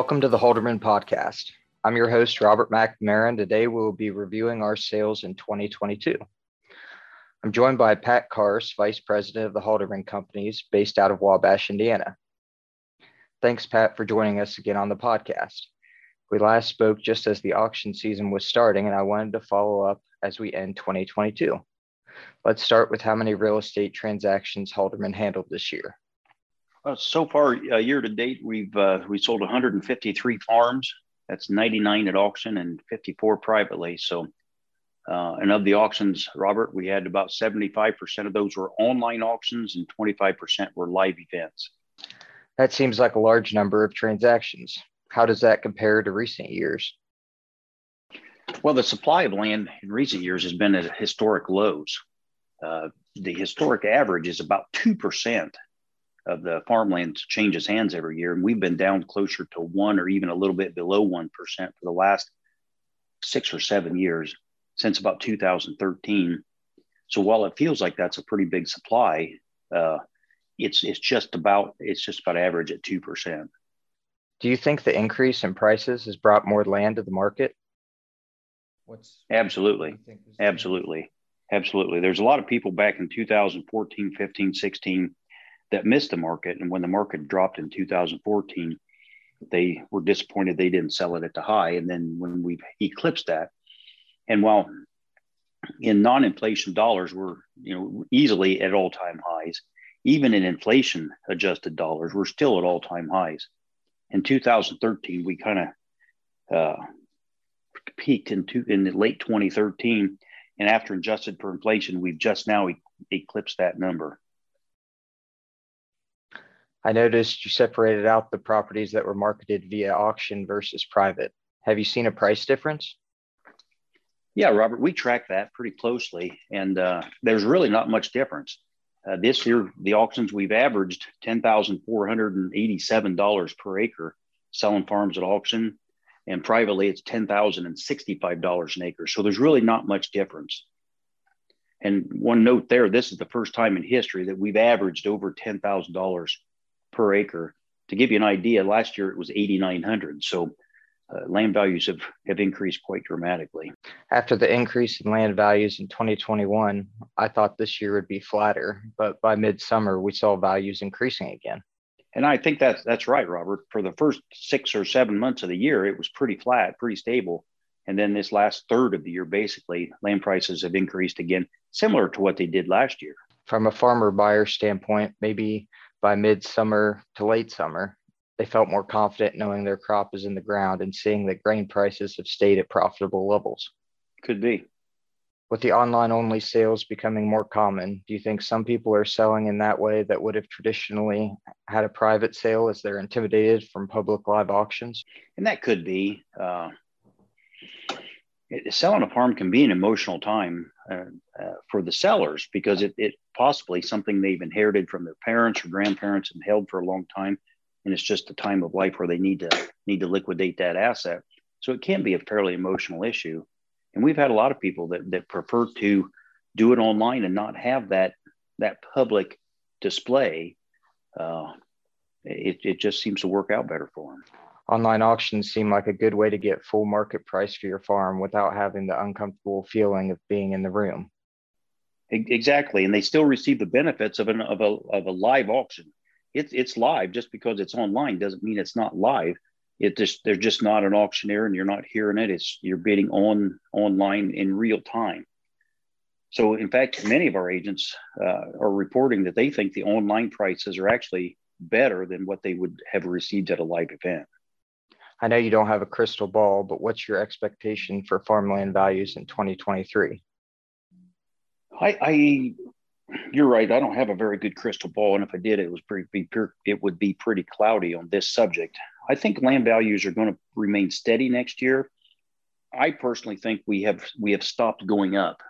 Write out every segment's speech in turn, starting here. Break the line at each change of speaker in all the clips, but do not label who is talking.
Welcome to the Halderman Podcast. I'm your host, Robert McNamara, and today we'll be reviewing our sales in 2022. I'm joined by Pat Kars, Vice President of the Halderman Companies based out of Wabash, Indiana. Thanks, Pat, for joining us again on the podcast. We last spoke just as the auction season was starting, and I wanted to follow up as we end 2022. Let's start with how many real estate transactions Halderman handled this year.
Uh, so far, uh, year to date, we've uh, we sold 153 farms. That's 99 at auction and 54 privately. So, uh, and of the auctions, Robert, we had about 75% of those were online auctions and 25% were live events.
That seems like a large number of transactions. How does that compare to recent years?
Well, the supply of land in recent years has been at historic lows. Uh, the historic average is about 2% of the farmland changes hands every year. And we've been down closer to one or even a little bit below 1% for the last six or seven years since about 2013. So while it feels like that's a pretty big supply, uh, it's, it's just about, it's just about average at 2%.
Do you think the increase in prices has brought more land to the market?
What's absolutely, absolutely, absolutely. There's a lot of people back in 2014, 15, 16 that missed the market. And when the market dropped in 2014, they were disappointed they didn't sell it at the high. And then when we eclipsed that, and while in non-inflation dollars we're you know easily at all-time highs, even in inflation adjusted dollars, we're still at all-time highs. In 2013, we kind of uh, peaked in, two, in late 2013, and after adjusted for inflation, we've just now e- eclipsed that number.
I noticed you separated out the properties that were marketed via auction versus private. Have you seen a price difference?
Yeah, Robert, we track that pretty closely, and uh, there's really not much difference. Uh, this year, the auctions we've averaged $10,487 per acre selling farms at auction, and privately it's $10,065 an acre. So there's really not much difference. And one note there this is the first time in history that we've averaged over $10,000 per acre. To give you an idea, last year it was 8,900. So uh, land values have, have increased quite dramatically.
After the increase in land values in 2021, I thought this year would be flatter, but by midsummer we saw values increasing again.
And I think that's that's right, Robert. For the first six or seven months of the year, it was pretty flat, pretty stable. And then this last third of the year, basically, land prices have increased again, similar to what they did last year.
From a farmer buyer standpoint, maybe by midsummer to late summer, they felt more confident knowing their crop is in the ground and seeing that grain prices have stayed at profitable levels.
Could be.
With the online only sales becoming more common, do you think some people are selling in that way that would have traditionally had a private sale as they're intimidated from public live auctions?
And that could be. Uh, selling a farm can be an emotional time uh, uh, for the sellers because it, it possibly something they've inherited from their parents or grandparents and held for a long time. And it's just a time of life where they need to need to liquidate that asset. So it can be a fairly emotional issue. And we've had a lot of people that, that prefer to do it online and not have that that public display. Uh, it, it just seems to work out better for them.
Online auctions seem like a good way to get full market price for your farm without having the uncomfortable feeling of being in the room.
Exactly, and they still receive the benefits of an of a of a live auction. It's it's live just because it's online doesn't mean it's not live. It just they're just not an auctioneer and you're not hearing it. It's you're bidding on online in real time. So in fact, many of our agents uh, are reporting that they think the online prices are actually better than what they would have received at a live event.
I know you don't have a crystal ball, but what's your expectation for farmland values in 2023?
I, I you're right. I don't have a very good crystal ball, and if I did, it was pretty be, it would be pretty cloudy on this subject. I think land values are going to remain steady next year. I personally think we have we have stopped going up.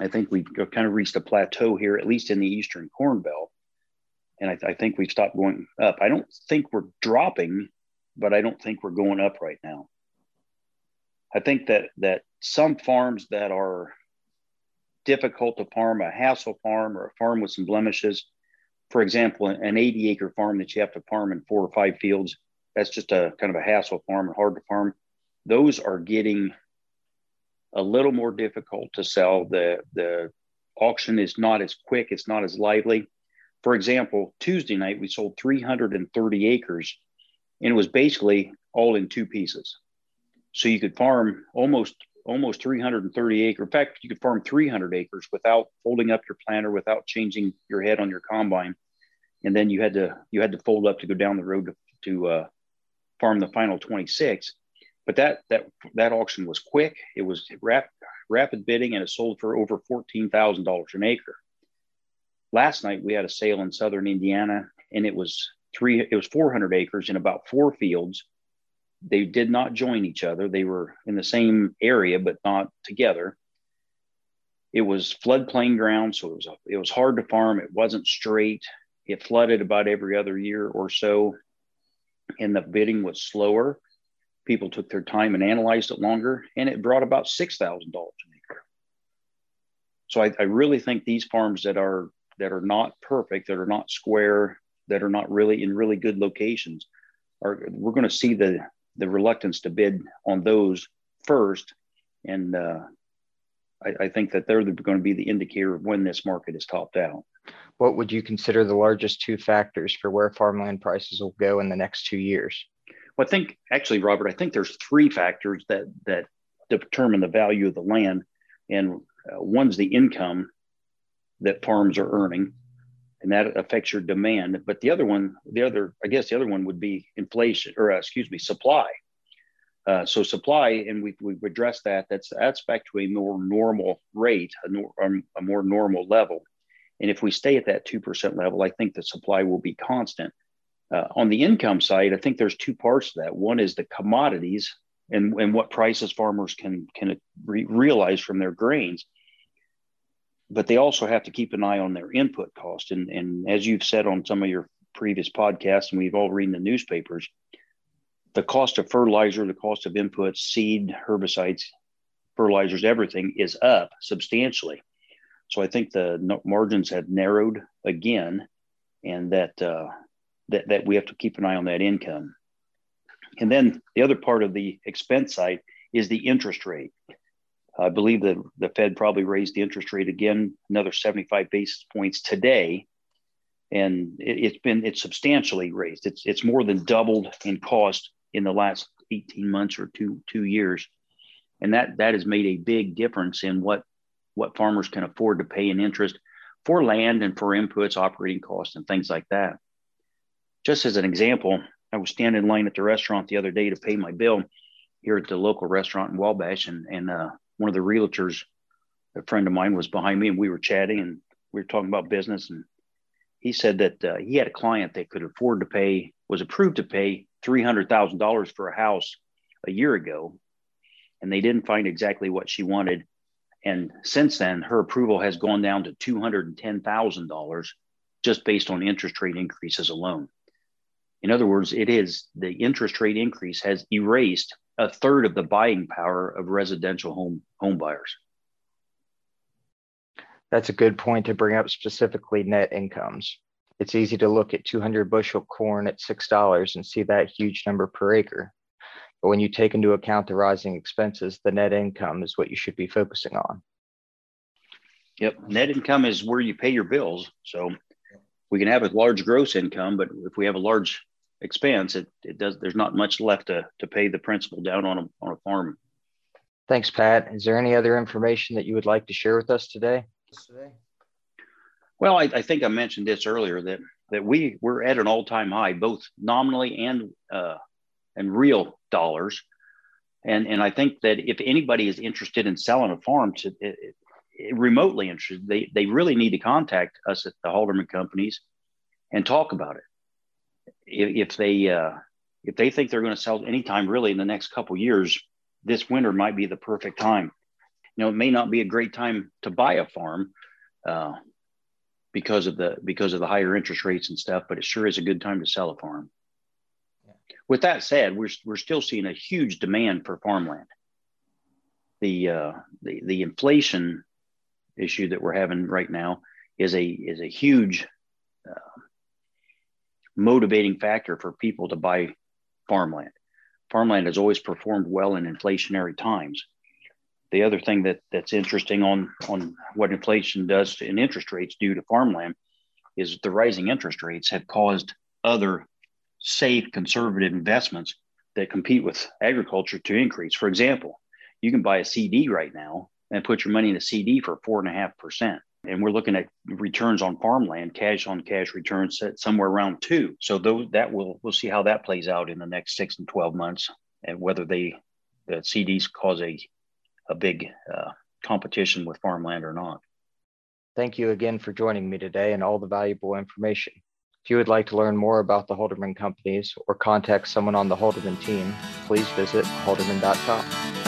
I think we've kind of reached a plateau here, at least in the eastern corn belt, and I, I think we've stopped going up. I don't think we're dropping but I don't think we're going up right now. I think that that some farms that are difficult to farm, a hassle farm or a farm with some blemishes, for example, an 80 acre farm that you have to farm in four or five fields, that's just a kind of a hassle farm and hard to farm. Those are getting a little more difficult to sell. The the auction is not as quick, it's not as lively. For example, Tuesday night we sold 330 acres and it was basically all in two pieces. So you could farm almost almost 330 acre. In fact, you could farm 300 acres without folding up your planter, without changing your head on your combine, and then you had to you had to fold up to go down the road to, to uh, farm the final 26. But that that that auction was quick. It was rap, rapid bidding, and it sold for over fourteen thousand dollars an acre. Last night we had a sale in southern Indiana, and it was three. It was 400 acres in about four fields they did not join each other. They were in the same area, but not together. It was floodplain ground, so it was it was hard to farm. It wasn't straight. It flooded about every other year or so, and the bidding was slower. People took their time and analyzed it longer, and it brought about six thousand dollars an acre. So I, I really think these farms that are that are not perfect, that are not square, that are not really in really good locations, are we're going to see the the reluctance to bid on those first. And uh, I, I, think that they're going to be the indicator of when this market is topped out.
What would you consider the largest two factors for where farmland prices will go in the next two years?
Well, I think actually, Robert, I think there's three factors that that determine the value of the land, and uh, one's the income that farms are earning and that affects your demand. But the other one, the other, I guess the other one would be inflation, or uh, excuse me, supply. Uh, so supply, and we've, we've addressed that. That's that's back to a more normal rate, a, nor, um, a more normal level. And if we stay at that two percent level, I think the supply will be constant. Uh, on the income side, I think there's two parts to that. One is the commodities and, and what prices farmers can can re- realize from their grains but they also have to keep an eye on their input cost. And, and as you've said on some of your previous podcasts, and we've all read in the newspapers, the cost of fertilizer, the cost of inputs, seed, herbicides, fertilizers, everything is up substantially. So I think the margins have narrowed again, and that uh, that that we have to keep an eye on that income. And then the other part of the expense side is the interest rate. I believe that the Fed probably raised the interest rate again, another 75 basis points today. And it, has been, it's substantially raised. It's, it's more than doubled in cost in the last 18 months or two, two years. And that, that has made a big difference in what, what farmers can afford to pay in interest for land and for inputs, operating costs, and things like that. Just as an example, I was standing in line at the restaurant the other day to pay my bill here at the local restaurant in Wabash, and, and uh, one of the realtors, a friend of mine, was behind me, and we were chatting, and we were talking about business, and he said that uh, he had a client that could afford to pay, was approved to pay three hundred thousand dollars for a house a year ago, and they didn't find exactly what she wanted. And since then, her approval has gone down to two hundred and ten thousand dollars, just based on interest rate increases alone. In other words, it is the interest rate increase has erased a third of the buying power of residential home home buyers.
That's a good point to bring up specifically net incomes. It's easy to look at 200 bushel corn at $6 and see that huge number per acre. But when you take into account the rising expenses, the net income is what you should be focusing on.
Yep. Net income is where you pay your bills. So we can have a large gross income, but if we have a large expands, it, it does, there's not much left to, to pay the principal down on a, on a farm.
Thanks, Pat. Is there any other information that you would like to share with us today?
Well, I, I think I mentioned this earlier that that we we're at an all time high, both nominally and uh, and real dollars. And and I think that if anybody is interested in selling a farm to it, it, remotely interested, they they really need to contact us at the Halderman companies and talk about it if, if they uh, if they think they're going to sell anytime really in the next couple years, this winter might be the perfect time. You know, it may not be a great time to buy a farm uh, because of the because of the higher interest rates and stuff, but it sure is a good time to sell a farm. Yeah. With that said, we're we're still seeing a huge demand for farmland. The uh, the the inflation issue that we're having right now is a is a huge uh, motivating factor for people to buy farmland. Farmland has always performed well in inflationary times. The other thing that, that's interesting on, on what inflation does to, interest rates do to farmland is the rising interest rates have caused other safe conservative investments that compete with agriculture to increase. For example, you can buy a CD right now and put your money in a CD for four and a half percent. And we're looking at returns on farmland, cash on cash returns somewhere around two. So those that will we'll see how that plays out in the next six and twelve months, and whether they the CDs cause a a big uh, competition with farmland or not.
Thank you again for joining me today and all the valuable information. If you would like to learn more about the Halderman companies or contact someone on the Halderman team, please visit halderman.com.